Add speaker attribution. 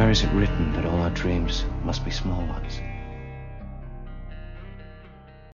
Speaker 1: Where is it written that all our dreams must be small ones?